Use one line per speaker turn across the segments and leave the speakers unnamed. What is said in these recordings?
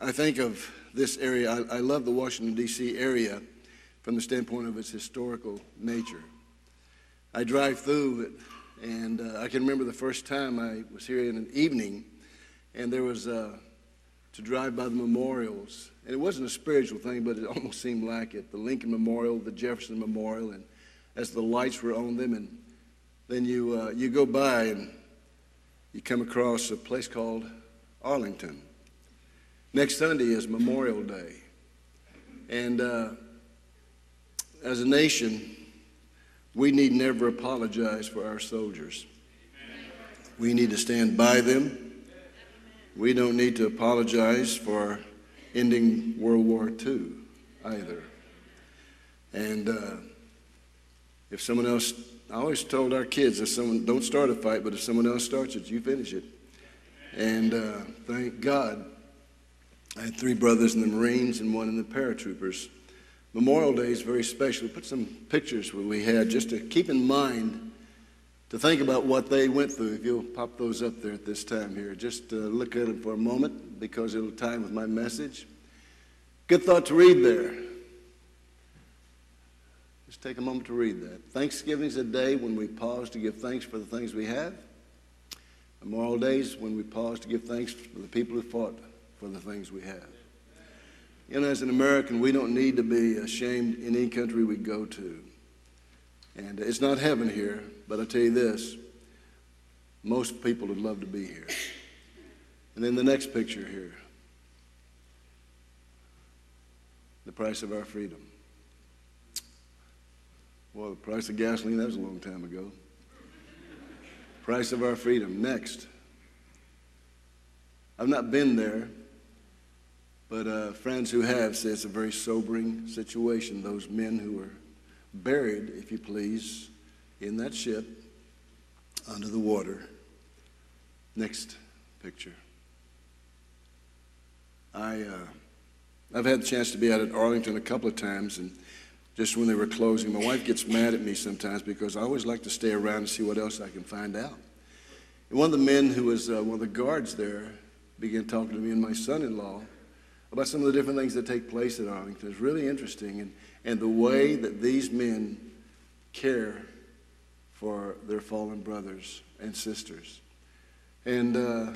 I think of this area, I, I love the Washington, D.C. area from the standpoint of its historical nature. I drive through it, and uh, I can remember the first time I was here in an evening, and there was uh, to drive by the memorials. And it wasn't a spiritual thing, but it almost seemed like it. The Lincoln Memorial, the Jefferson Memorial, and as the lights were on them, and then you, uh, you go by and you come across a place called Arlington. Next Sunday is Memorial Day. And uh, as a nation, we need never apologize for our soldiers. We need to stand by them. We don't need to apologize for ending World War II either. And uh, if someone else, I always told our kids, if someone don't start a fight, but if someone else starts it, you finish it. And uh, thank God I had three brothers in the Marines and one in the paratroopers. Memorial Day is very special. We put some pictures where we had just to keep in mind to think about what they went through. If you'll pop those up there at this time here, just uh, look at them for a moment because it'll tie in with my message. Good thought to read there. Just take a moment to read that. Thanksgiving is a day when we pause to give thanks for the things we have. Memorial Days when we pause to give thanks for the people who fought for the things we have. You know, as an American, we don't need to be ashamed in any country we go to. And it's not heaven here, but I tell you this most people would love to be here. And then the next picture here the price of our freedom. Well, the price of gasoline, that was a long time ago. Price of our freedom. Next. I've not been there, but uh, friends who have say it's a very sobering situation. Those men who were buried, if you please, in that ship under the water. Next picture. I, uh, I've had the chance to be out at Arlington a couple of times, and just when they were closing, my wife gets mad at me sometimes because I always like to stay around and see what else I can find out. And one of the men who was uh, one of the guards there began talking to me and my son-in-law about some of the different things that take place at Arlington. It's really interesting, and, and the way that these men care for their fallen brothers and sisters. And uh,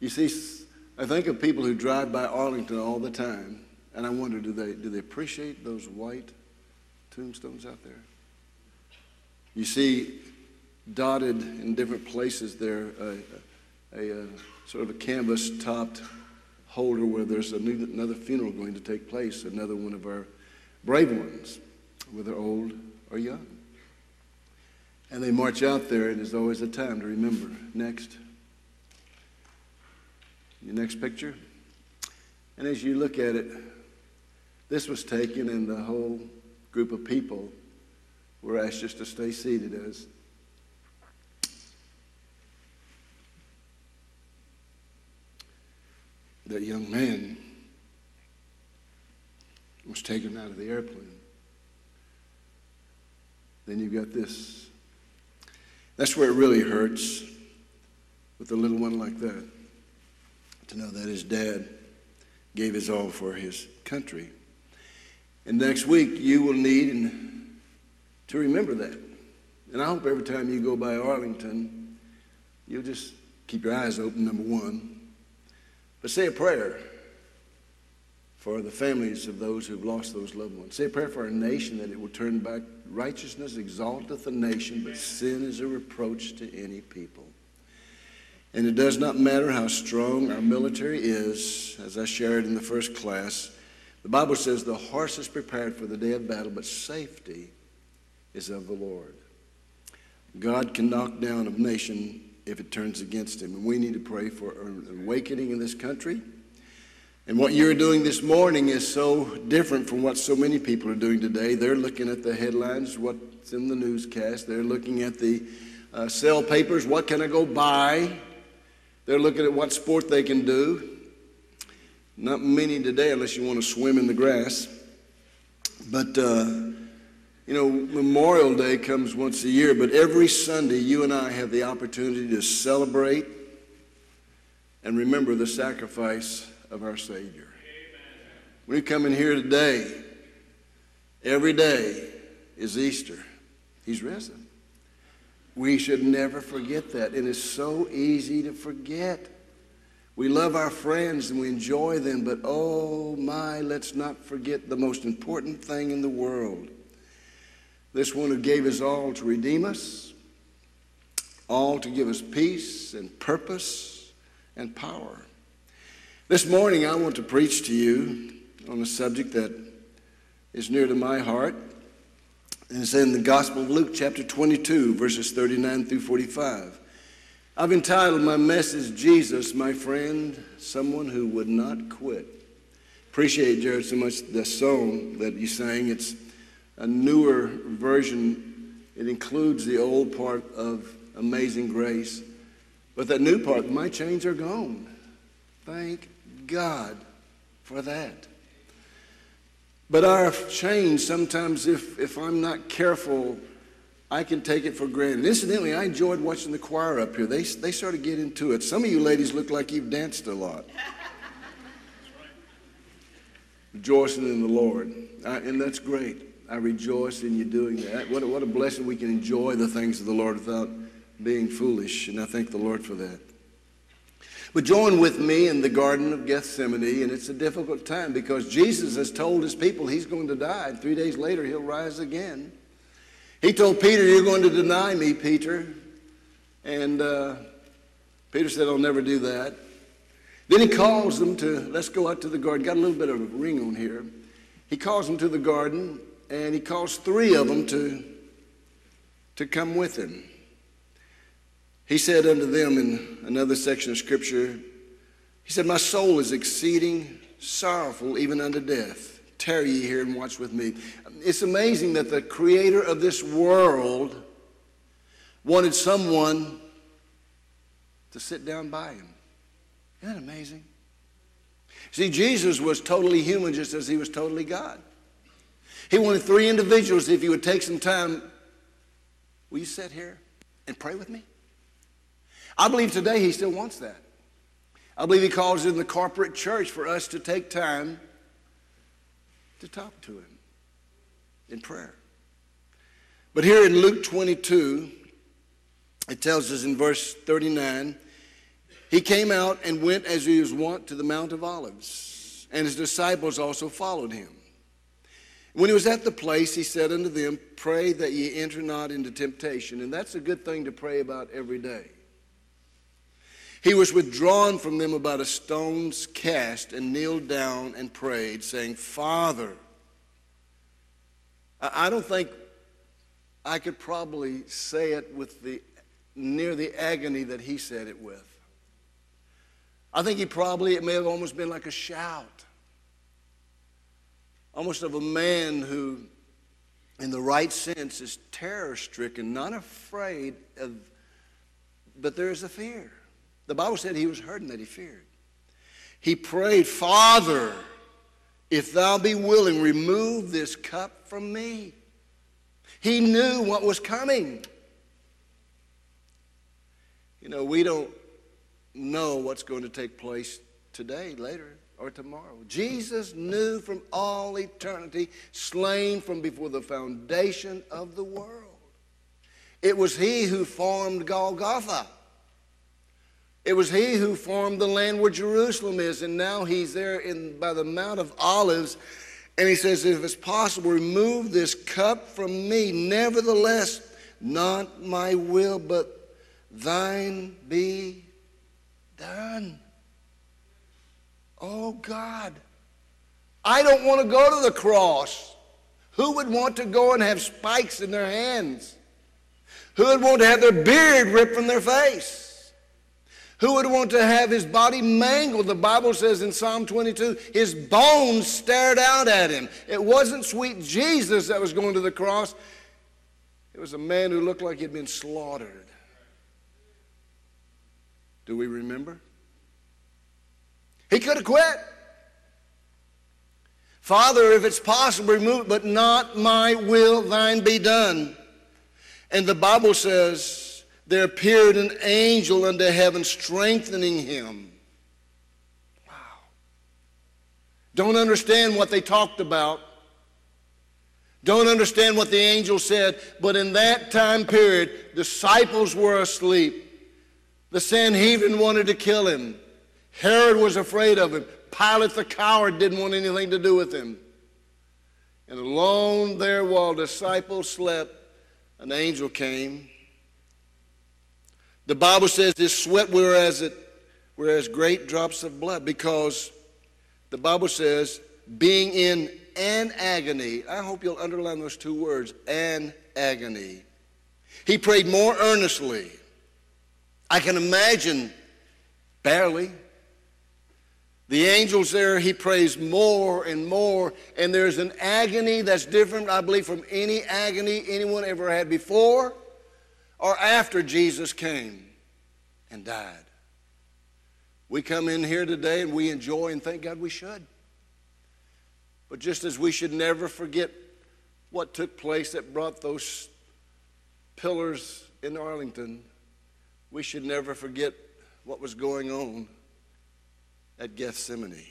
you see, I think of people who drive by Arlington all the time, and I wonder, do they, do they appreciate those white tombstones out there? You see, dotted in different places there, a, a, a sort of a canvas topped holder where there's another funeral going to take place, another one of our brave ones, whether old or young. And they march out there, and there's always a time to remember. Next. Your next picture. And as you look at it, this was taken, and the whole group of people were asked just to stay seated as that young man was taken out of the airplane. Then you've got this. That's where it really hurts with a little one like that to know that his dad gave his all for his country. And next week, you will need to remember that. And I hope every time you go by Arlington, you'll just keep your eyes open, number one. But say a prayer for the families of those who've lost those loved ones. Say a prayer for our nation that it will turn back. Righteousness exalteth a nation, but sin is a reproach to any people. And it does not matter how strong our military is, as I shared in the first class. The Bible says the horse is prepared for the day of battle, but safety is of the Lord. God can knock down a nation if it turns against him. And we need to pray for an awakening in this country. And what you're doing this morning is so different from what so many people are doing today. They're looking at the headlines, what's in the newscast. They're looking at the uh, sell papers, what can I go buy? They're looking at what sport they can do. Not many today, unless you want to swim in the grass. But uh, you know, Memorial Day comes once a year, but every Sunday you and I have the opportunity to celebrate and remember the sacrifice of our Savior. When you come in here today, every day is Easter. He's risen. We should never forget that. And it's so easy to forget. We love our friends and we enjoy them, but oh my, let's not forget the most important thing in the world. This one who gave his all to redeem us, all to give us peace and purpose and power. This morning, I want to preach to you on a subject that is near to my heart. And it's in the Gospel of Luke, chapter 22, verses 39 through 45. I've entitled my message, Jesus, my friend, someone who would not quit. Appreciate, Jared, so much the song that you sang. It's a newer version, it includes the old part of Amazing Grace. But that new part, my chains are gone. Thank God for that. But our chains, sometimes, if, if I'm not careful, I can take it for granted. Incidentally, I enjoyed watching the choir up here. They, they sort of get into it. Some of you ladies look like you've danced a lot. Rejoicing in the Lord. I, and that's great. I rejoice in you doing that. What a, what a blessing we can enjoy the things of the Lord without being foolish. And I thank the Lord for that. But join with me in the Garden of Gethsemane, and it's a difficult time because Jesus has told his people he's going to die, and three days later he'll rise again. He told Peter, You're going to deny me, Peter. And uh, Peter said, I'll never do that. Then he calls them to, let's go out to the garden. Got a little bit of a ring on here. He calls them to the garden, and he calls three of them to, to come with him. He said unto them in another section of Scripture, He said, My soul is exceeding sorrowful even unto death. Tarry ye here and watch with me. It's amazing that the creator of this world wanted someone to sit down by him. Isn't that amazing? See, Jesus was totally human just as he was totally God. He wanted three individuals, if you would take some time, will you sit here and pray with me? I believe today he still wants that. I believe he calls in the corporate church for us to take time to talk to him in prayer. But here in Luke 22, it tells us in verse 39 he came out and went as he was wont to the Mount of Olives, and his disciples also followed him. When he was at the place, he said unto them, Pray that ye enter not into temptation. And that's a good thing to pray about every day. He was withdrawn from them about a stone's cast and kneeled down and prayed, saying, Father, I don't think I could probably say it with the near the agony that he said it with. I think he probably, it may have almost been like a shout, almost of a man who, in the right sense, is terror stricken, not afraid of, but there is a fear. The Bible said he was hurting that he feared. He prayed, Father, if thou be willing, remove this cup from me. He knew what was coming. You know, we don't know what's going to take place today, later, or tomorrow. Jesus knew from all eternity, slain from before the foundation of the world. It was He who formed Golgotha. It was he who formed the land where Jerusalem is, and now he's there in, by the Mount of Olives. And he says, If it's possible, remove this cup from me. Nevertheless, not my will, but thine be done. Oh God, I don't want to go to the cross. Who would want to go and have spikes in their hands? Who would want to have their beard ripped from their face? Who would want to have his body mangled? The Bible says in Psalm 22, his bones stared out at him. It wasn't sweet Jesus that was going to the cross, it was a man who looked like he'd been slaughtered. Do we remember? He could have quit. Father, if it's possible, remove it, but not my will, thine be done. And the Bible says, there appeared an angel unto heaven strengthening him. Wow. don't understand what they talked about, don't understand what the angel said, but in that time period, disciples were asleep. The Sanhedrin wanted to kill him. Herod was afraid of him. Pilate the coward didn't want anything to do with him. And alone there while disciples slept, an angel came. The Bible says his sweat were as, it, were as great drops of blood because the Bible says, being in an agony. I hope you'll underline those two words, an agony. He prayed more earnestly. I can imagine, barely. The angels there, he prays more and more, and there's an agony that's different, I believe, from any agony anyone ever had before or after Jesus came and died. We come in here today and we enjoy and thank God we should. But just as we should never forget what took place that brought those pillars in Arlington, we should never forget what was going on at Gethsemane.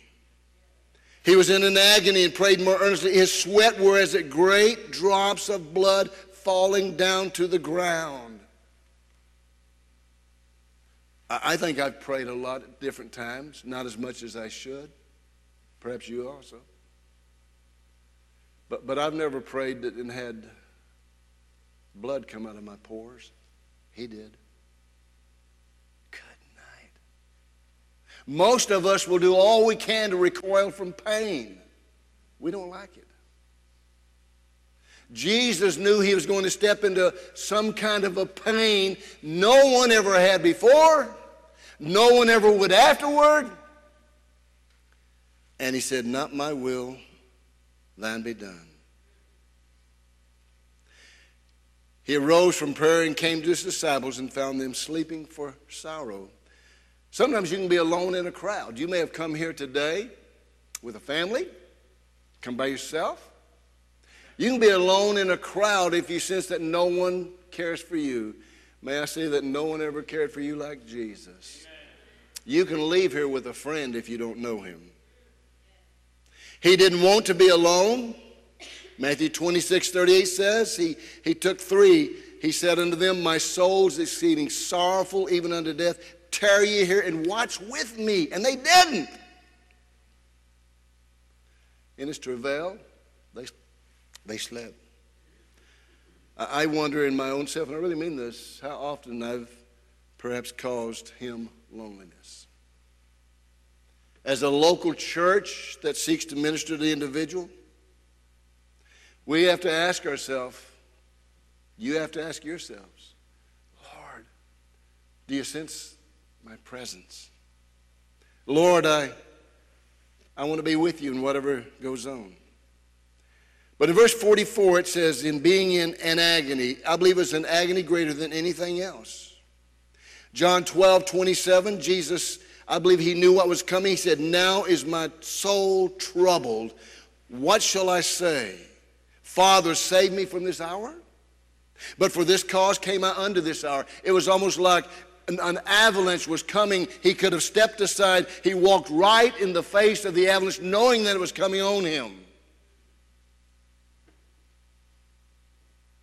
He was in an agony and prayed more earnestly. His sweat were as great drops of blood falling down to the ground. I think I've prayed a lot at different times, not as much as I should. Perhaps you also. But, but I've never prayed and had blood come out of my pores. He did. Good night. Most of us will do all we can to recoil from pain. We don't like it. Jesus knew he was going to step into some kind of a pain no one ever had before, no one ever would afterward. And he said, Not my will, thine be done. He arose from prayer and came to his disciples and found them sleeping for sorrow. Sometimes you can be alone in a crowd. You may have come here today with a family, come by yourself. You can be alone in a crowd if you sense that no one cares for you. May I say that no one ever cared for you like Jesus? You can leave here with a friend if you don't know him. He didn't want to be alone. Matthew 26, 38 says, he, he took three. He said unto them, My soul is exceeding sorrowful, even unto death. Tarry here and watch with me. And they didn't. In his travail, they, they slept. I wonder in my own self, and I really mean this, how often I've perhaps caused him loneliness as a local church that seeks to minister to the individual, we have to ask ourselves, you have to ask yourselves, Lord, do you sense my presence? Lord, I, I want to be with you in whatever goes on. But in verse 44, it says, in being in an agony, I believe it's an agony greater than anything else. John 12, 27, Jesus I believe he knew what was coming. He said, Now is my soul troubled. What shall I say? Father, save me from this hour? But for this cause came I unto this hour. It was almost like an, an, avalanche was coming. He could have stepped aside. He walked right in the face of the avalanche, knowing that it was coming on him.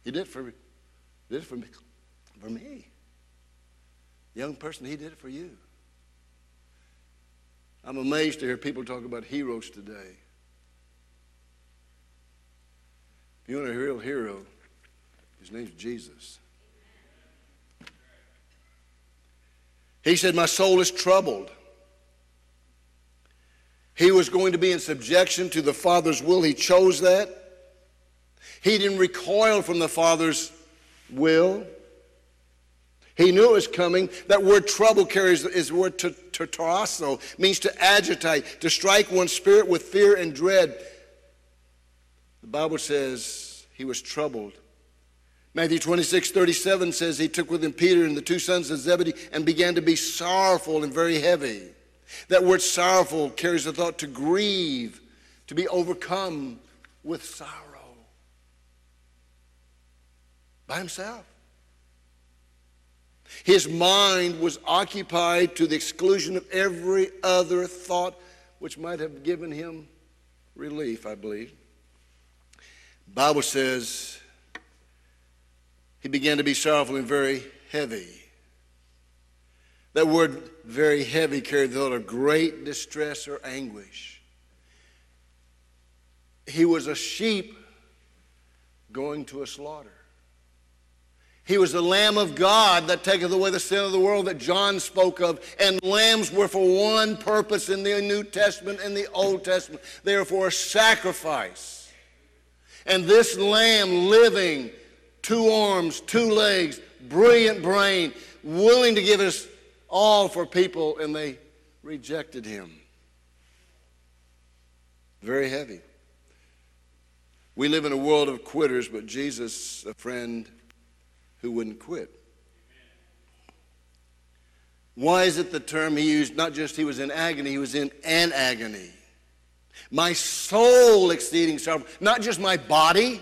He did it for, did it for me. For me. Young person, he did it for you. I'm amazed to hear people talk about heroes today. If you want a real hero, his name's Jesus. He said, My soul is troubled. He was going to be in subjection to the Father's will. He chose that. He didn't recoil from the Father's will. He knew it was coming. That word trouble carries is the word tertarasso, means to agitate, to strike one's spirit with fear and dread. The Bible says he was troubled. Matthew 26, 37 says he took with him Peter and the two sons of Zebedee and began to be sorrowful and very heavy. That word sorrowful carries the thought to grieve, to be overcome with sorrow. By himself. His mind was occupied to the exclusion of every other thought which might have given him relief, I believe. Bible says he began to be sorrowful and very heavy. That word very heavy carried the thought of great distress or anguish. He was a sheep going to a slaughter. He was the Lamb of God that taketh away the sin of the world that John spoke of. And lambs were for one purpose in the New Testament and the Old Testament. They are for a sacrifice. And this lamb living, two arms, two legs, brilliant brain, willing to give us all for people, and they rejected him. Very heavy. We live in a world of quitters, but Jesus, a friend, who wouldn't quit. Why is it the term he used? Not just he was in agony, he was in an agony. My soul exceeding sorrow, not just my body.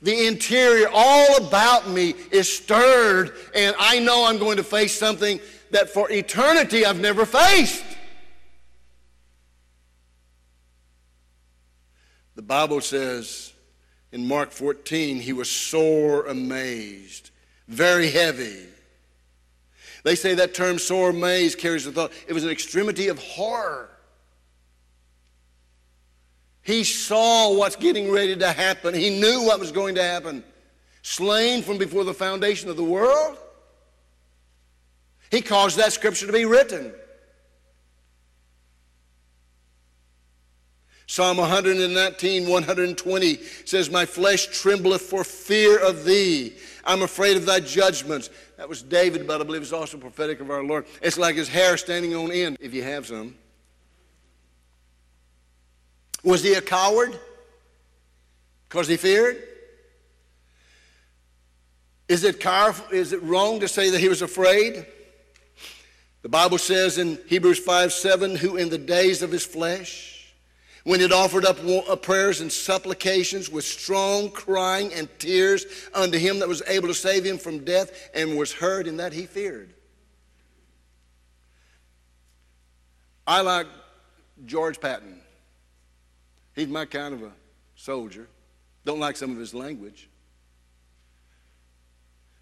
The interior, all about me, is stirred, and I know I'm going to face something that for eternity I've never faced. The Bible says in Mark 14, he was sore amazed very heavy. They say that term sore amazed carries the thought it was an extremity of horror. He saw what's getting ready to happen. He knew what was going to happen. Slain from before the foundation of the world. He caused that scripture to be written. Psalm 119, 120 says, My flesh trembleth for fear of thee. I'm afraid of thy judgments. That was David, but I believe it's also prophetic of our Lord. It's like his hair standing on end, if you have some. Was he a coward? Because he feared? Is it, car- is it wrong to say that he was afraid? The Bible says in Hebrews 5 7, who in the days of his flesh, when it offered up uh, prayers and supplications with strong crying and tears unto him that was able to save him from death and was heard in that he feared. I like George Patton. He's my kind of a soldier. Don't like some of his language.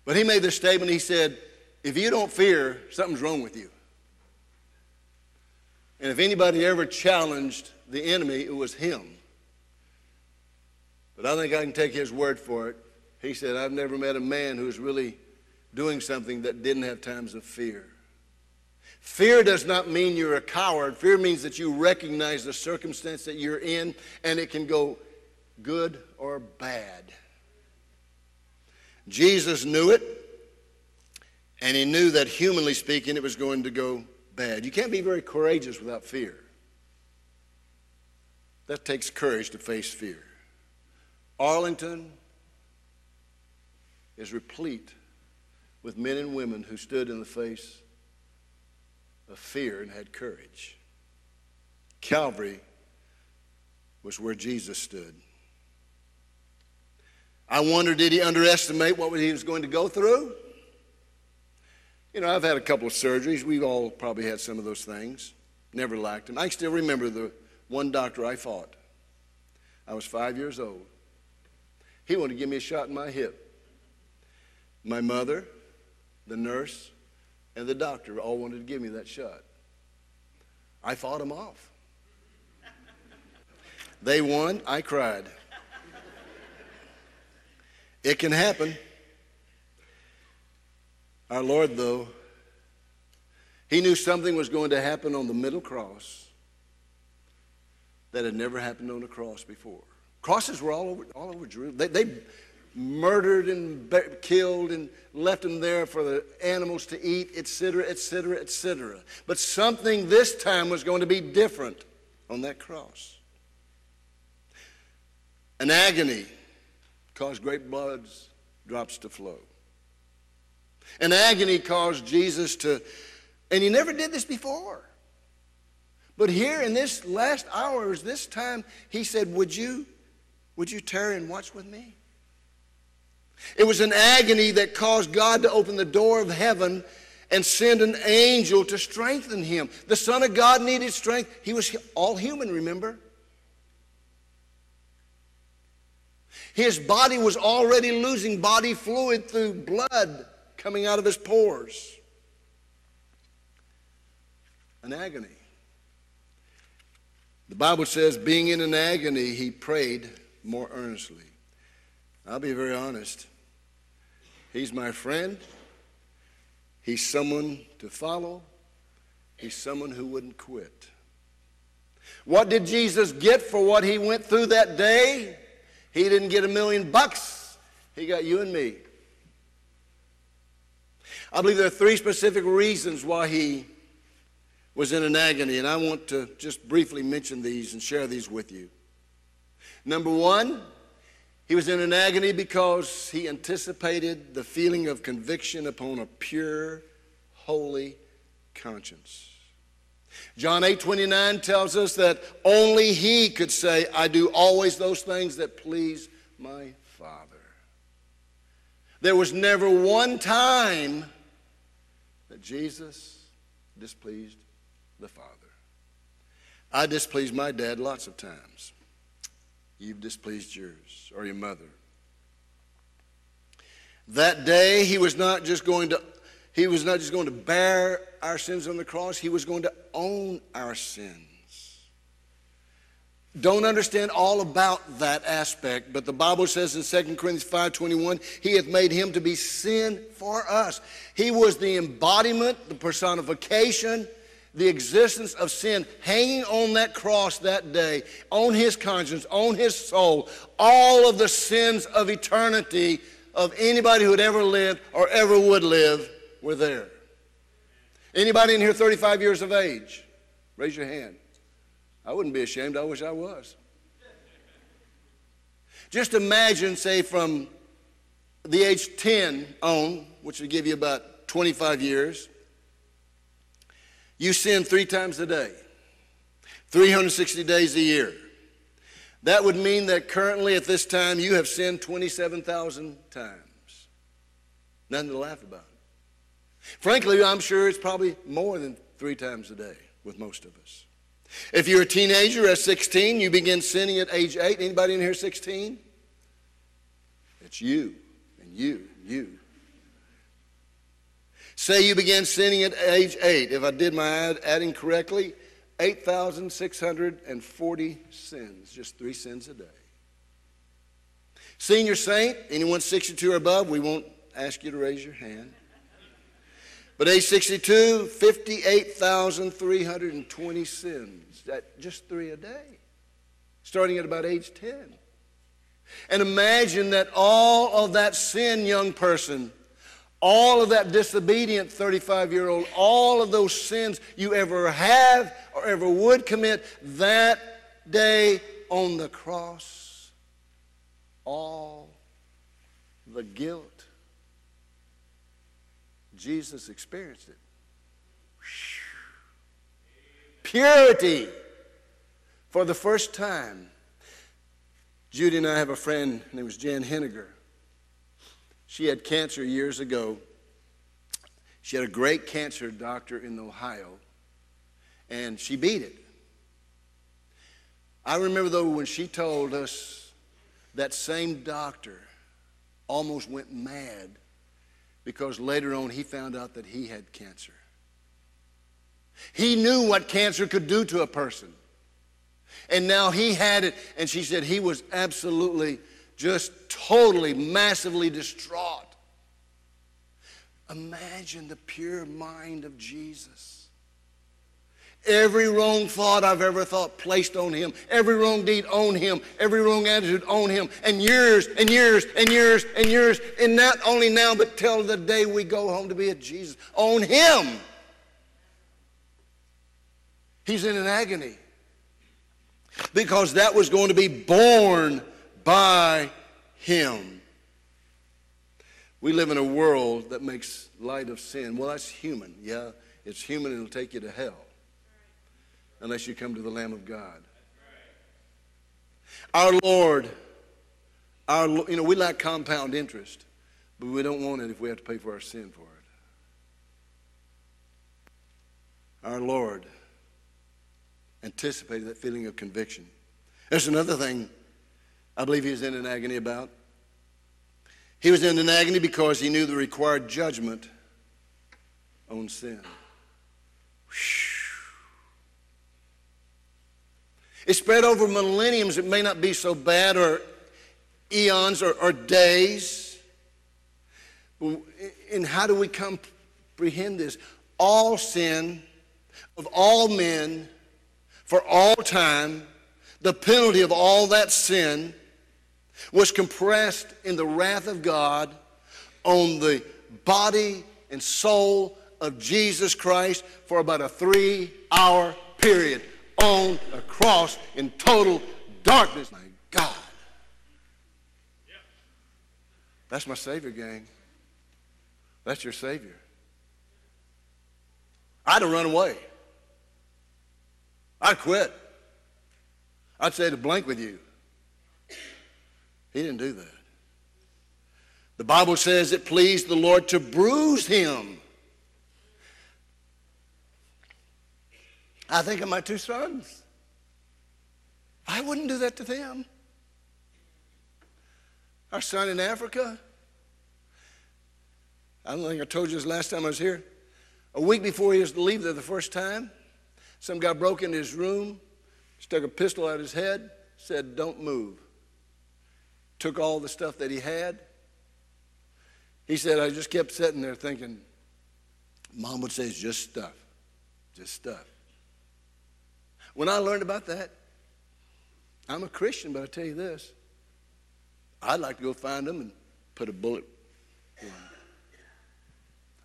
But he made this statement. He said, If you don't fear, something's wrong with you. And if anybody ever challenged the enemy, it was him. But I think I can take his word for it. He said, I've never met a man who's really doing something that didn't have times of fear. Fear does not mean you're a coward. Fear means that you recognize the circumstance that you're in, and it can go good or bad. Jesus knew it, and he knew that humanly speaking, it was going to go bad. You can't be very courageous without fear. That takes courage to face fear. Arlington is replete with men and women who stood in the face of fear and had courage. Calvary was where Jesus stood. I wonder, did he underestimate what he was going to go through? You know, I've had a couple of surgeries. We've all probably had some of those things. Never lacked them. I still remember the one doctor I fought. I was five years old. He wanted to give me a shot in my hip. My mother, the nurse, and the doctor all wanted to give me that shot. I fought them off. They won, I cried. It can happen. Our Lord, though, He knew something was going to happen on the middle cross that had never happened on a cross before. Crosses were all over, all over Jerusalem. They, they murdered and be- killed and left them there for the animals to eat, etc., etc., etc. But something this time was going to be different on that cross. An agony caused great blood drops to flow. An agony caused Jesus to, and he never did this before. But here in this last hours, this time, he said, Would you, would you tarry and watch with me? It was an agony that caused God to open the door of heaven and send an angel to strengthen him. The Son of God needed strength. He was all human, remember? His body was already losing body fluid through blood coming out of his pores. An agony. The Bible says, being in an agony, he prayed more earnestly. I'll be very honest. He's my friend. He's someone to follow. He's someone who wouldn't quit. What did Jesus get for what he went through that day? He didn't get a million bucks. He got you and me. I believe there are three specific reasons why he was in an agony, and I want to just briefly mention these and share these with you. Number one, he was in an agony because he anticipated the feeling of conviction upon a pure, holy conscience. John 8 29 tells us that only he could say, I do always those things that please my Father. There was never one time that Jesus displeased the Father. I displeased my dad lots of times. You've displeased yours or your mother. That day, he was not just going to he was not just going to bear our sins on the cross, he was going to own our sins. Don't understand all about that aspect, but the Bible says in 2 Corinthians 5:21, he hath made him to be sin for us. He was the embodiment, the personification the existence of sin hanging on that cross that day, on his conscience, on his soul, all of the sins of eternity of anybody who had ever lived or ever would live were there. Anybody in here 35 years of age? Raise your hand. I wouldn't be ashamed. I wish I was. Just imagine, say, from the age 10 on, which would give you about 25 years, you sin three times a day, 360 days a year. That would mean that currently at this time you have sinned 27,000 times. Nothing to laugh about. Frankly, I'm sure it's probably more than three times a day with most of us. If you're a teenager at 16, you begin sinning at age 8. Anybody in here 16? It's you and you you. Say you began sinning at age eight. If I did my ad, adding correctly, 8,640 sins, just three sins a day. Senior saint, anyone 62 or above, we won't ask you to raise your hand. But age 62, 58,320 sins. That just three a day, starting at about age 10. And imagine that all of that sin, young person, all of that disobedient 35 year old, all of those sins you ever have or ever would commit that day on the cross, all the guilt, Jesus experienced it. Purity for the first time. Judy and I have a friend named Jan Henniger. She had cancer years ago. She had a great cancer doctor in Ohio, and she beat it. I remember, though, when she told us that same doctor almost went mad because later on he found out that he had cancer. He knew what cancer could do to a person. And now he had it, and she said he was absolutely just totally, massively distraught. Imagine the pure mind of Jesus. Every wrong thought I've ever thought placed on him, every wrong deed on him, every wrong attitude on him, and years and years and years and years, and not only now, but till the day we go home to be at Jesus, on him. He's in an agony because that was going to be borne by him. We live in a world that makes light of sin. Well, that's human. Yeah, it's human it'll take you to hell unless you come to the Lamb of God. Our Lord, our, you know, we like compound interest, but we don't want it if we have to pay for our sin for it. Our Lord anticipated that feeling of conviction. There's another thing I believe he was in an agony about. He was in an agony because he knew the required judgment on sin. It spread over millenniums. It may not be so bad, or eons, or, or days. And how do we comprehend this? All sin of all men for all time, the penalty of all that sin was compressed in the wrath of God on the body and soul of Jesus Christ for about a three hour period on a cross in total darkness. My God. That's my Savior, gang. That's your Savior. I'd have run away. I'd quit. I'd say to blank with you. He didn't do that. The Bible says it pleased the Lord to bruise him. I think of my two sons. I wouldn't do that to them. Our son in Africa. I don't think I told you this last time I was here. A week before he was to leave there the first time, some guy broke into his room, stuck a pistol out his head, said, Don't move took all the stuff that he had. He said, I just kept sitting there thinking, Mom would say, it's just stuff, just stuff. When I learned about that, I'm a Christian, but I tell you this, I'd like to go find them and put a bullet in.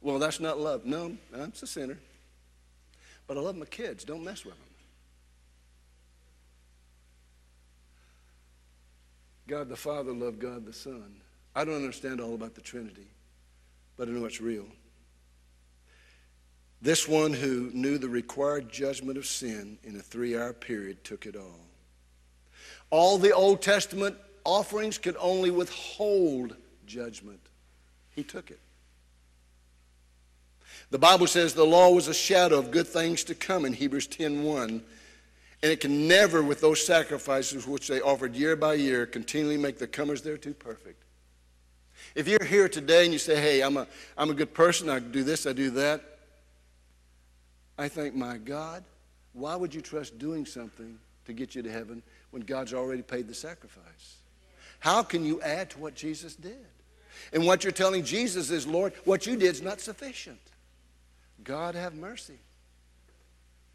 Well, that's not love. No, I'm a sinner. But I love my kids. Don't mess with them. God the Father loved God the Son. I don't understand all about the Trinity, but I know it's real. This one who knew the required judgment of sin in a three hour period took it all. All the Old Testament offerings could only withhold judgment. He took it. The Bible says the law was a shadow of good things to come in Hebrews 10:1 and it can never, with those sacrifices which they offered year by year, continually make the comers there too perfect. If you're here today and you say, hey, I'm a, I'm a good person, I do this, I do that, I think, my God, why would you trust doing something to get you to heaven when God's already paid the sacrifice? How can you add to what Jesus did? And what you're telling Jesus is, Lord, what you did is not sufficient. God have mercy.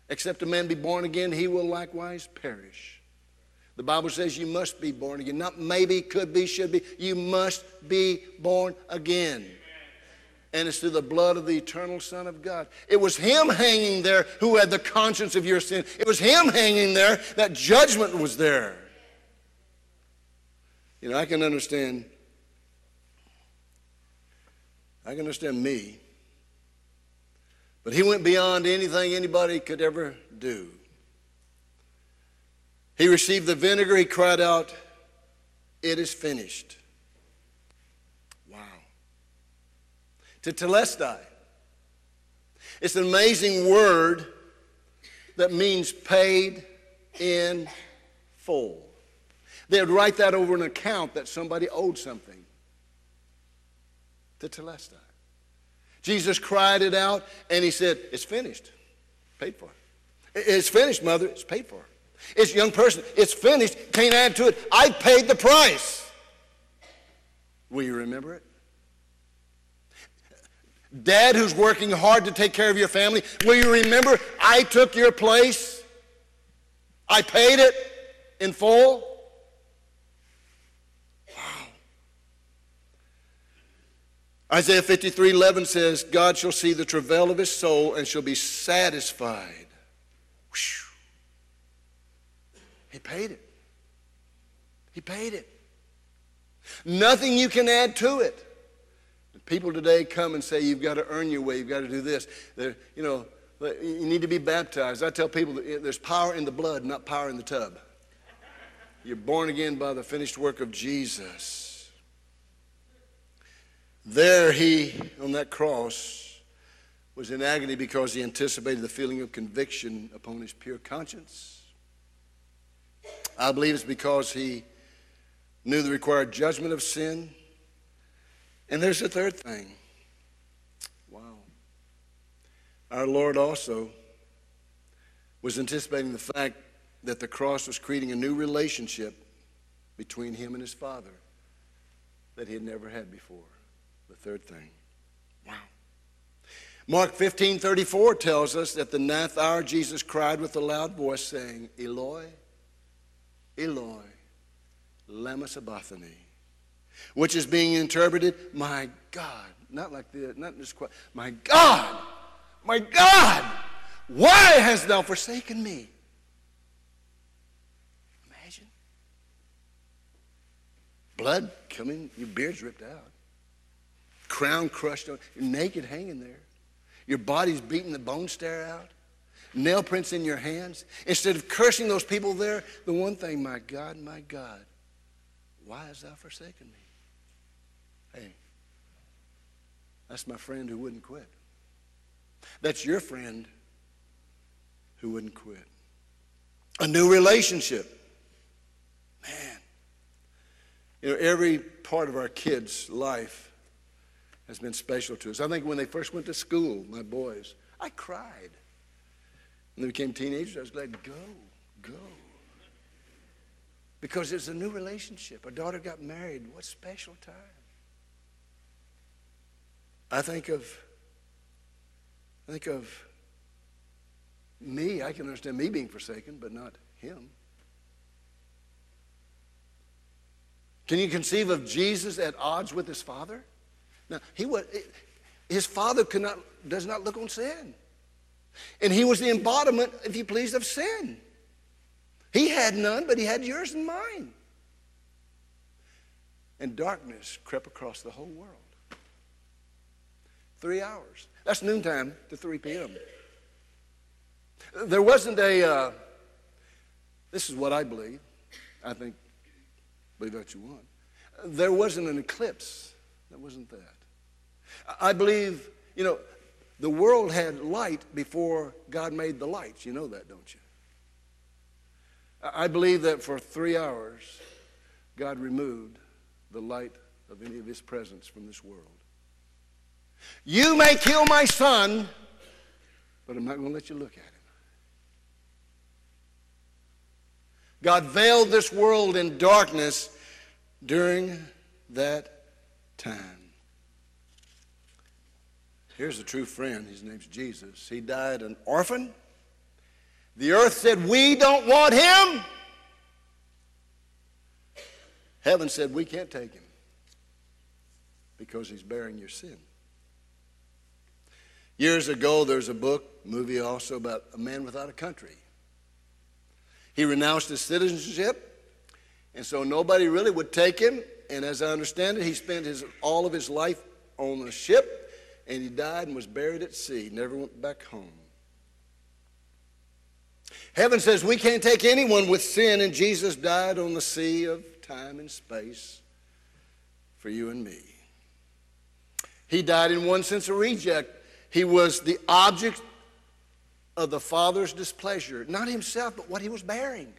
Except a man be born again, he will likewise perish. The Bible says you must be born again. Not maybe, could be, should be. You must be born again. And it's through the blood of the eternal Son of God. It was Him hanging there who had the conscience of your sin. It was Him hanging there that judgment was there. You know, I can understand. I can understand me. But he went beyond anything anybody could ever do. He received the vinegar, he cried out, It is finished. Wow. Tetelestai. It's an amazing word that means paid in full. They would write that over an account that somebody owed something. Tetelestai. Jesus cried it out and he said, It's finished. Paid for. It's finished, mother. It's paid for. It's young person. It's finished. Can't add to it. I paid the price. Will you remember it? Dad, who's working hard to take care of your family, will you remember I took your place? I paid it in full. Isaiah 53 11 says, God shall see the travail of his soul and shall be satisfied. Whew. He paid it. He paid it. Nothing you can add to it. People today come and say, You've got to earn your way, you've got to do this. They're, you know, you need to be baptized. I tell people eh, there's power in the blood, not power in the tub. You're born again by the finished work of Jesus. There, he, on that cross, was in agony because he anticipated the feeling of conviction upon his pure conscience. I believe it's because he knew the required judgment of sin. And there's the third thing. Wow. Our Lord also was anticipating the fact that the cross was creating a new relationship between him and his Father that he had never had before. Third thing. Wow. Mark 15 34 tells us that the ninth hour Jesus cried with a loud voice, saying, Eloi, Eloi, lama sabachthani, which is being interpreted, My God. Not like the, not just quite, My God, my God, why hast thou forsaken me? Imagine. Blood coming, your beard's ripped out, crown crushed on, you're naked hanging there. Your body's beating the bone stare out. Nail prints in your hands. Instead of cursing those people there, the one thing, my God, my God, why hast thou forsaken me? Hey, that's my friend who wouldn't quit. That's your friend who wouldn't quit. A new relationship. Man. You know, every part of our kids' life has been special to us. I think when they first went to school, my boys, I cried. When they became teenagers, I was glad, go, go. Because it's a new relationship. Our daughter got married. What special time. I think of, I think of me. I can understand me being forsaken, but not him. Can you conceive of Jesus at odds with his father? Now, he was, his father could not, does not look on sin. And he was the embodiment, if you please, of sin. He had none, but he had yours and mine. And darkness crept across the whole world. Three hours. That's noontime to 3 p.m. There wasn't a, uh, this is what I believe. I think, believe what you want. There wasn't an eclipse. that wasn't that. I believe, you know, the world had light before God made the lights. You know that, don't you? I believe that for three hours, God removed the light of any of his presence from this world. You may kill my son, but I'm not going to let you look at him. God veiled this world in darkness during that time. Here's a true friend. His name's Jesus. He died an orphan. The earth said, We don't want him. Heaven said, We can't take him because he's bearing your sin. Years ago, there's a book, movie also, about a man without a country. He renounced his citizenship, and so nobody really would take him. And as I understand it, he spent his, all of his life on a ship and he died and was buried at sea, never went back home. Heaven says we can't take anyone with sin, and Jesus died on the sea of time and space for you and me. He died in one sense a reject. He was the object of the Father's displeasure, not himself, but what he was bearing.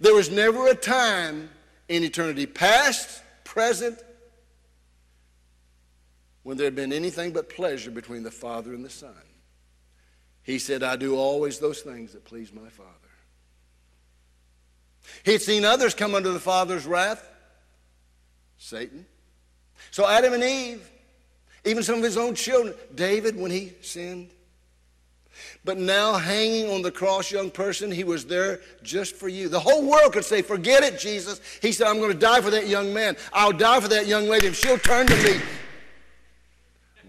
There was never a time in eternity, past, present, when there had been anything but pleasure between the Father and the Son. He said, I do always those things that please my Father. He'd seen others come under the Father's wrath Satan. So Adam and Eve, even some of his own children, David when he sinned. But now, hanging on the cross, young person, he was there just for you. The whole world could say, Forget it, Jesus. He said, I'm going to die for that young man. I'll die for that young lady if she'll turn to me.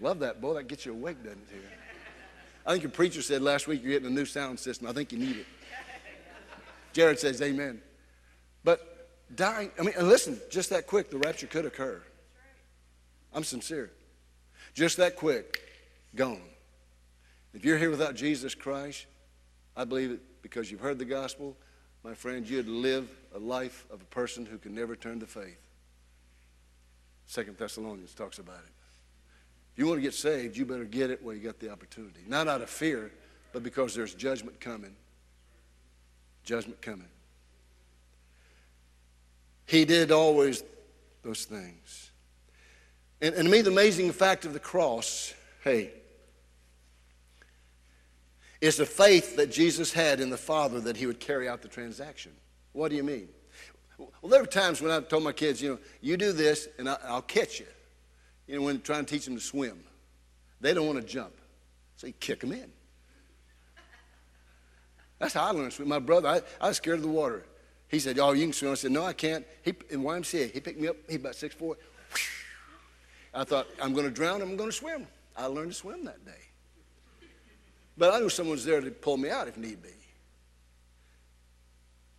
Love that, boy. That gets you awake, doesn't it? Here? I think your preacher said last week you're getting a new sound system. I think you need it. Jared says, Amen. But dying, I mean, listen, just that quick, the rapture could occur. I'm sincere. Just that quick, gone. If you're here without Jesus Christ, I believe it because you've heard the gospel, my friend, you'd live a life of a person who can never turn to faith. Second Thessalonians talks about it you want to get saved, you better get it while you got the opportunity. Not out of fear, but because there's judgment coming. Judgment coming. He did always those things. And, and to me, the amazing fact of the cross, hey, is the faith that Jesus had in the Father that he would carry out the transaction. What do you mean? Well, there were times when I told my kids, you know, you do this and I, will catch you. You know, when trying to teach them to swim, they don't want to jump. So you kick them in. That's how I learned to swim. My brother, I, I was scared of the water. He said, Oh, you can swim. I said, No, I can't. He, in YMCA, he picked me up. He about six 6'4. I thought, I'm going to drown. I'm going to swim. I learned to swim that day. But I knew someone was there to pull me out if need be.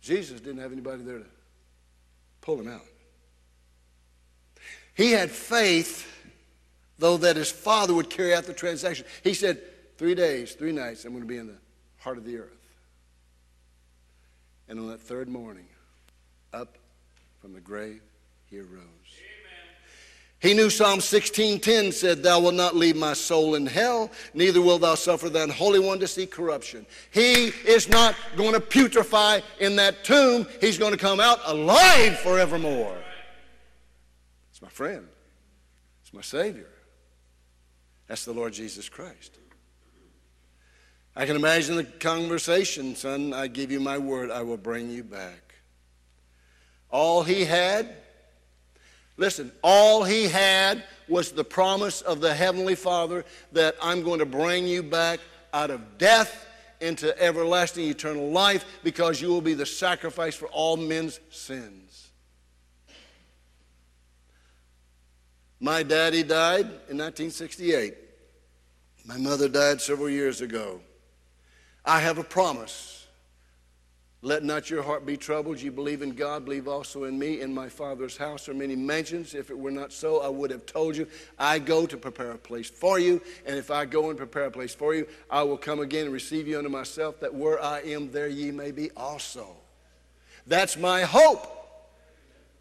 Jesus didn't have anybody there to pull him out. He had faith, though, that his father would carry out the transaction. He said, Three days, three nights, I'm going to be in the heart of the earth. And on that third morning, up from the grave, he arose. He knew Psalm 16:10 said, Thou wilt not leave my soul in hell, neither wilt thou suffer thine holy one to see corruption. He is not going to putrefy in that tomb. He's going to come out alive forevermore. It's my friend. It's my Savior. That's the Lord Jesus Christ. I can imagine the conversation, son, I give you my word, I will bring you back. All he had, listen, all he had was the promise of the Heavenly Father that I'm going to bring you back out of death into everlasting eternal life because you will be the sacrifice for all men's sins. My daddy died in 1968. My mother died several years ago. I have a promise. Let not your heart be troubled. You believe in God, believe also in me. In my Father's house are many mansions. If it were not so, I would have told you. I go to prepare a place for you. And if I go and prepare a place for you, I will come again and receive you unto myself, that where I am, there ye may be also. That's my hope.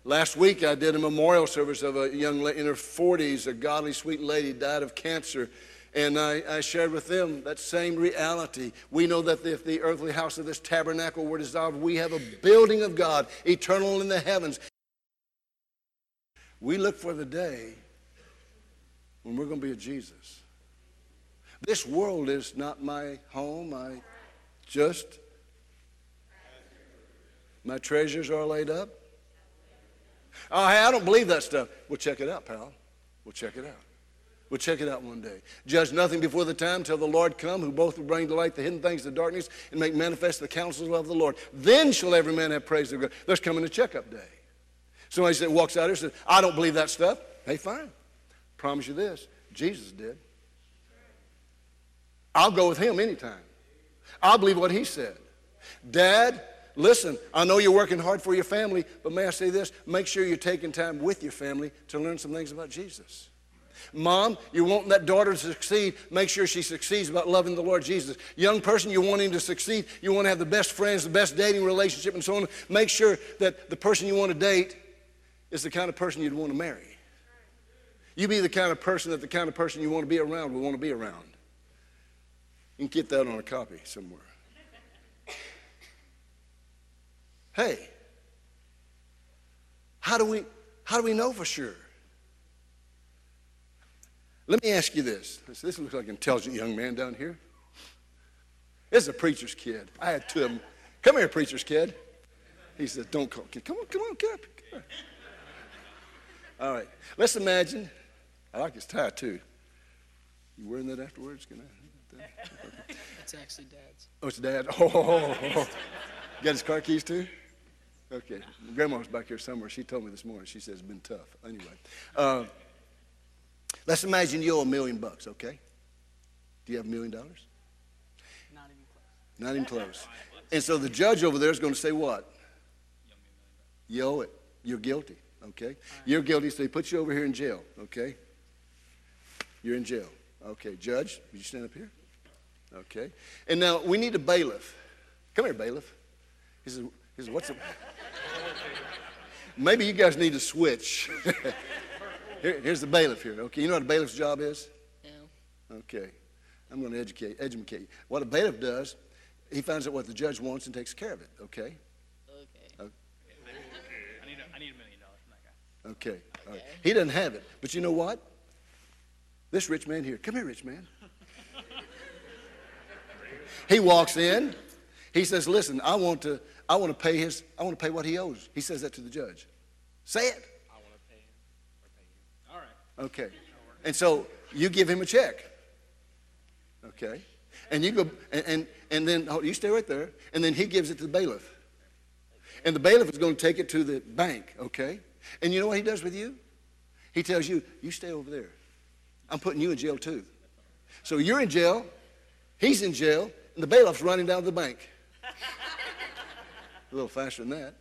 Last week, I did a memorial service of a young lady in her 40s, a godly, sweet lady, died of cancer. And I, I, shared with them that same reality. We know that if the earthly house of this tabernacle were dissolved, we have a building of God, eternal in the heavens. We look for the day when we're going to be with Jesus. This world is not my home. I just, my treasures are laid up. Oh, hey, I don't believe that stuff. We'll check it out, pal. We'll check it out. We'll check it out one day. Judge nothing before the time till the Lord come, who both will bring to light the hidden things of darkness and make manifest the counsels of the Lord. Then shall every man have praise of God. There's coming a checkup day. Somebody said, walks out here and says, I don't believe that stuff. Hey, fine. Promise you this Jesus did. I'll go with him anytime. I'll believe what he said. Dad, listen, I know you're working hard for your family, but may I say this? Make sure you're taking time with your family to learn some things about Jesus. Mom, you want that daughter to succeed, make sure she succeeds about loving the Lord Jesus. Young person, you want him to succeed, you want to have the best friends, the best dating relationship, and so on. Make sure that the person you want to date is the kind of person you'd want to marry. You be the kind of person that the kind of person you want to be around will want to be around. You can get that on a copy somewhere. Hey, how do we how do we know for sure? Let me ask you this. This looks like an intelligent young man down here. This is a preacher's kid. I had two of them. Come here, preacher's kid. He says, Don't call. Come on, come on, get up. Come All right. Let's imagine. I like his tie too. You wearing that afterwards? Can I?
It's actually dad's.
Oh, it's dad. Oh, oh, oh, oh. got his car keys too? Okay. Grandma's back here somewhere. She told me this morning. She says it's been tough. Anyway. Uh, Let's imagine you owe a million bucks, okay? Do you have a million dollars?
Not even close.
Not even close. And so the judge over there is going to say what? You owe it. You're guilty, okay? You're guilty, so he puts you over here in jail, okay? You're in jail. Okay, judge, would you stand up here? Okay. And now we need a bailiff. Come here, bailiff. He says, he says what's the... Maybe you guys need to switch. Here, here's the bailiff here. Okay, you know what a bailiff's job is?
No.
Okay, I'm going to educate, educate you. What a bailiff does, he finds out what the judge wants and takes care of it. Okay.
Okay.
I need a million dollars from that guy.
Okay. all right. He doesn't have it. But you know what? This rich man here. Come here, rich man. He walks in. He says, "Listen, I want to. I want to pay his. I want to pay what he owes." He says that to the judge. Say it.
I want to pay him or pay. All right.
Okay. And so you give him a check. Okay. And you go, and, and, and then hold- you stay right there, and then he gives it to the bailiff. And the bailiff is going to take it to the bank, okay? And you know what he does with you? He tells you, you stay over there. I'm putting you in jail too. So you're in jail, he's in jail, and the bailiff's running down to the bank. A little faster than that.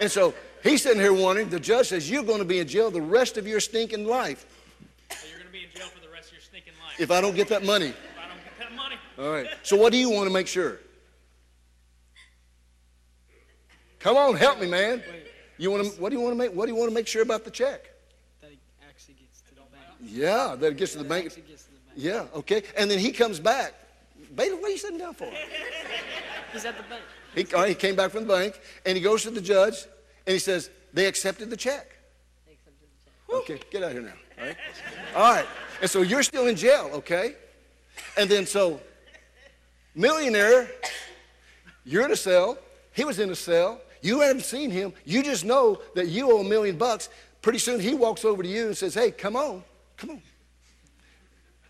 And so he's sitting here wondering, the judge says, You're going to be in jail the rest of your stinking life
So you're going to be in jail for the rest of your stinking life.
if I don't get that money.
If I don't get that money.
All right. So what do you want to make sure? Come on, help me, man. You want to? What do you want to make? What do you want to make sure about the check?
That he actually gets to the bank.
Yeah, that it gets to the bank.
Gets to the bank.
Yeah, okay. And then he comes back. Bailiff, what are you sitting down for?
He's at the bank.
He, right, he came back from the bank and he goes to the judge and he says, They accepted the check. They accepted the check. Okay, get out of here now. All right. All right. And so you're still in jail, okay? And then so, millionaire, you're in a cell. He was in a cell. You haven't seen him. You just know that you owe a million bucks. Pretty soon he walks over to you and says, Hey, come on, come on.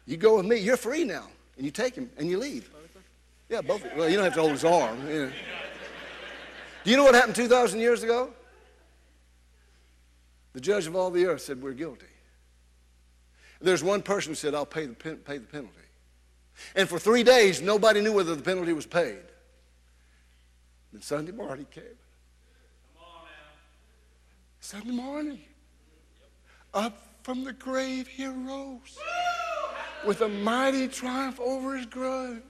You go with me. You're free now. And you take him and you leave. Yeah, both. Well, you don't have to hold his arm. yeah. Do you know what happened 2,000 years ago? The judge of all the earth said, We're guilty. There's one person who said, I'll pay the, pen- pay the penalty. And for three days, nobody knew whether the penalty was paid. Then Sunday morning came. Sunday morning, up from the grave, he arose with a mighty triumph over his grave.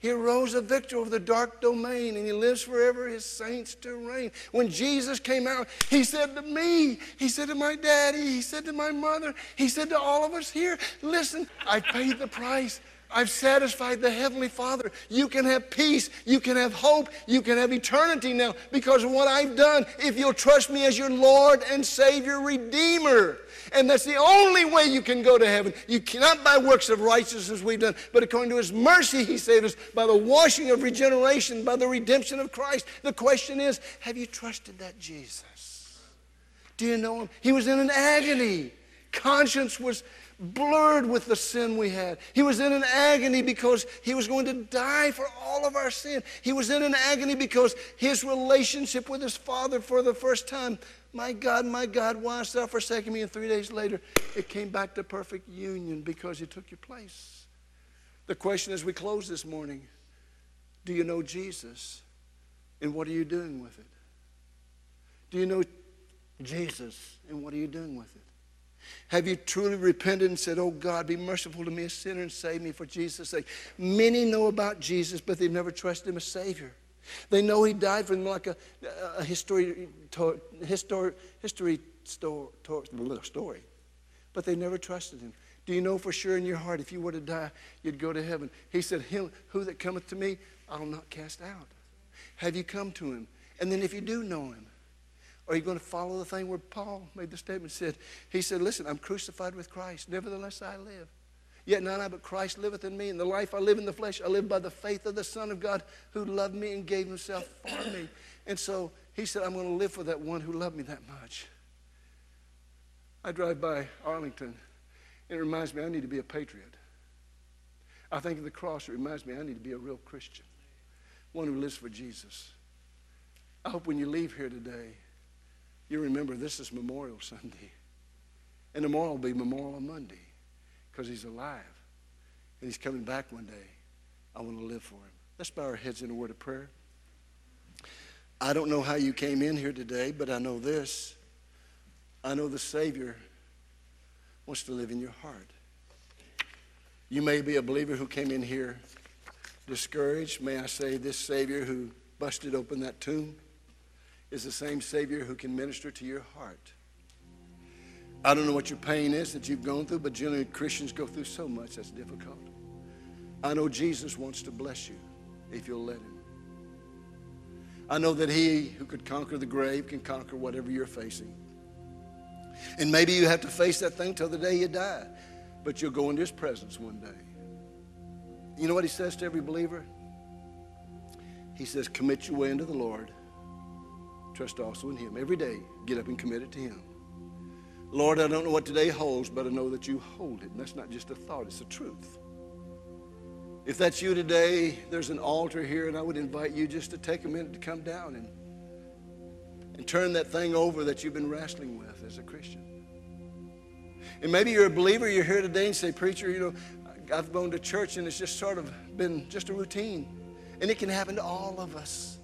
He arose a victor over the dark domain, and he lives forever, his saints to reign. When Jesus came out, he said to me, he said to my daddy, he said to my mother, he said to all of us here, listen, I paid the price. I've satisfied the Heavenly Father. You can have peace. You can have hope. You can have eternity now because of what I've done if you'll trust me as your Lord and Savior, Redeemer. And that's the only way you can go to heaven. You cannot by works of righteousness we've done, but according to His mercy, He saved us by the washing of regeneration, by the redemption of Christ. The question is have you trusted that Jesus? Do you know Him? He was in an agony. Conscience was blurred with the sin we had. He was in an agony because he was going to die for all of our sin. He was in an agony because his relationship with his father for the first time, my God, my God, why hast thou forsaken me? And three days later, it came back to perfect union because he took your place. The question as we close this morning do you know Jesus? And what are you doing with it? Do you know Jesus? And what are you doing with it? Have you truly repented and said, Oh God, be merciful to me, a sinner, and save me for Jesus' sake? Many know about Jesus, but they've never trusted him as Savior. They know he died for them like a, a history, to, history, history sto- to- story, but they never trusted him. Do you know for sure in your heart if you were to die, you'd go to heaven? He said, Him who that cometh to me, I'll not cast out. Have you come to him? And then if you do know him, are you going to follow the thing where Paul made the statement? Said he said, "Listen, I'm crucified with Christ. Nevertheless, I live. Yet not I, but Christ liveth in me. And the life I live in the flesh, I live by the faith of the Son of God, who loved me and gave Himself for me." And so he said, "I'm going to live for that one who loved me that much." I drive by Arlington, and it reminds me I need to be a patriot. I think of the cross. It reminds me I need to be a real Christian, one who lives for Jesus. I hope when you leave here today, you remember this is Memorial Sunday. And tomorrow will be Memorial Monday because he's alive and he's coming back one day. I want to live for him. Let's bow our heads in a word of prayer. I don't know how you came in here today, but I know this. I know the Savior wants to live in your heart. You may be a believer who came in here discouraged. May I say, this Savior who busted open that tomb is the same Savior who can minister to your heart. I don't know what your pain is that you've gone through, but generally Christians go through so much that's difficult. I know Jesus wants to bless you if you'll let Him. I know that He who could conquer the grave can conquer whatever you're facing. And maybe you have to face that thing till the day you die, but you'll go into His presence one day. You know what He says to every believer? He says, Commit your way into the Lord. Trust also in Him. Every day, get up and commit it to Him. Lord, I don't know what today holds, but I know that you hold it. And that's not just a thought, it's a truth. If that's you today, there's an altar here, and I would invite you just to take a minute to come down and, and turn that thing over that you've been wrestling with as a Christian. And maybe you're a believer, you're here today and say, Preacher, you know, I've gone to church and it's just sort of been just a routine. And it can happen to all of us.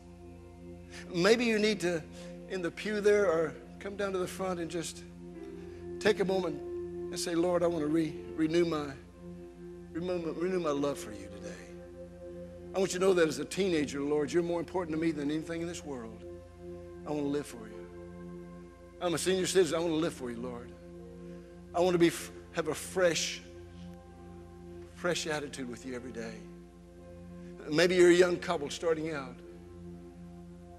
Maybe you need to, in the pew there, or come down to the front and just take a moment and say, Lord, I want to re- renew my renew, renew my love for you today. I want you to know that as a teenager, Lord, you're more important to me than anything in this world. I want to live for you. I'm a senior citizen. I want to live for you, Lord. I want to be have a fresh, fresh attitude with you every day. Maybe you're a young couple starting out.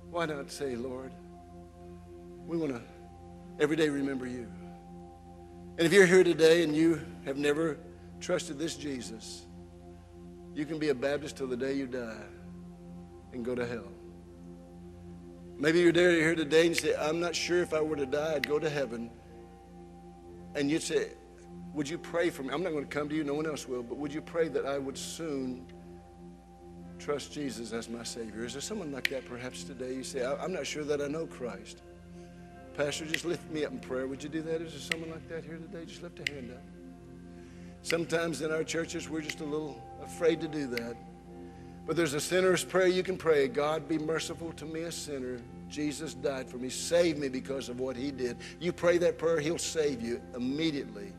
Why not say, Lord, we want to every day remember you. And if you're here today and you have never trusted this Jesus, you can be a Baptist till the day you die and go to hell. Maybe you're there here today and you say, I'm not sure if I were to die, I'd go to heaven. And you'd say, Would you pray for me? I'm not going to come to you, no one else will, but would you pray that I would soon trust Jesus as my Savior? Is there someone like that perhaps today? You say, I'm not sure that I know Christ. Pastor, just lift me up in prayer. Would you do that? Is there someone like that here today? Just lift a hand up. Sometimes in our churches, we're just a little afraid to do that. But there's a sinner's prayer you can pray God, be merciful to me, a sinner. Jesus died for me. Save me because of what he did. You pray that prayer, he'll save you immediately.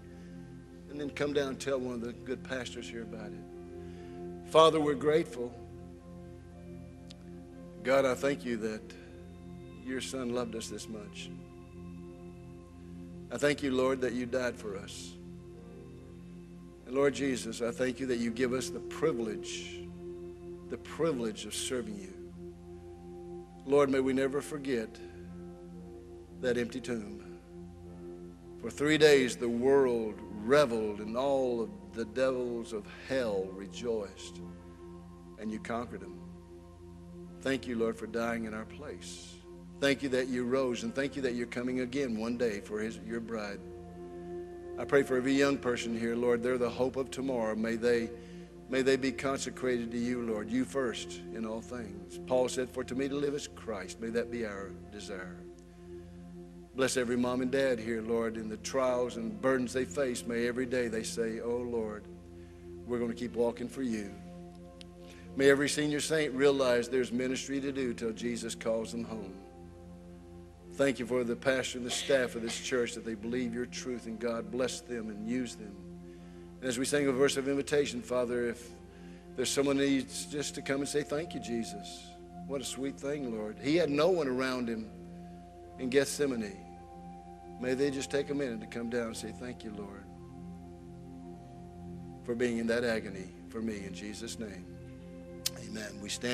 And then come down and tell one of the good pastors here about it. Father, we're grateful. God, I thank you that your son loved us this much. I thank you, Lord, that you died for us. And Lord Jesus, I thank you that you give us the privilege, the privilege of serving you. Lord, may we never forget that empty tomb. For three days, the world reveled and all of the devils of hell rejoiced, and you conquered them. Thank you, Lord, for dying in our place. Thank you that you rose, and thank you that you're coming again one day for his, your bride. I pray for every young person here, Lord. They're the hope of tomorrow. May they, may they be consecrated to you, Lord. You first in all things. Paul said, For to me to live is Christ. May that be our desire. Bless every mom and dad here, Lord, in the trials and burdens they face. May every day they say, Oh, Lord, we're going to keep walking for you. May every senior saint realize there's ministry to do till Jesus calls them home. Thank you for the pastor and the staff of this church that they believe your truth, and God bless them and use them. And as we sing a verse of invitation, Father, if there's someone needs just to come and say, Thank you, Jesus. What a sweet thing, Lord. He had no one around him in Gethsemane. May they just take a minute to come down and say, Thank you, Lord, for being in that agony for me in Jesus' name. Amen. We stand.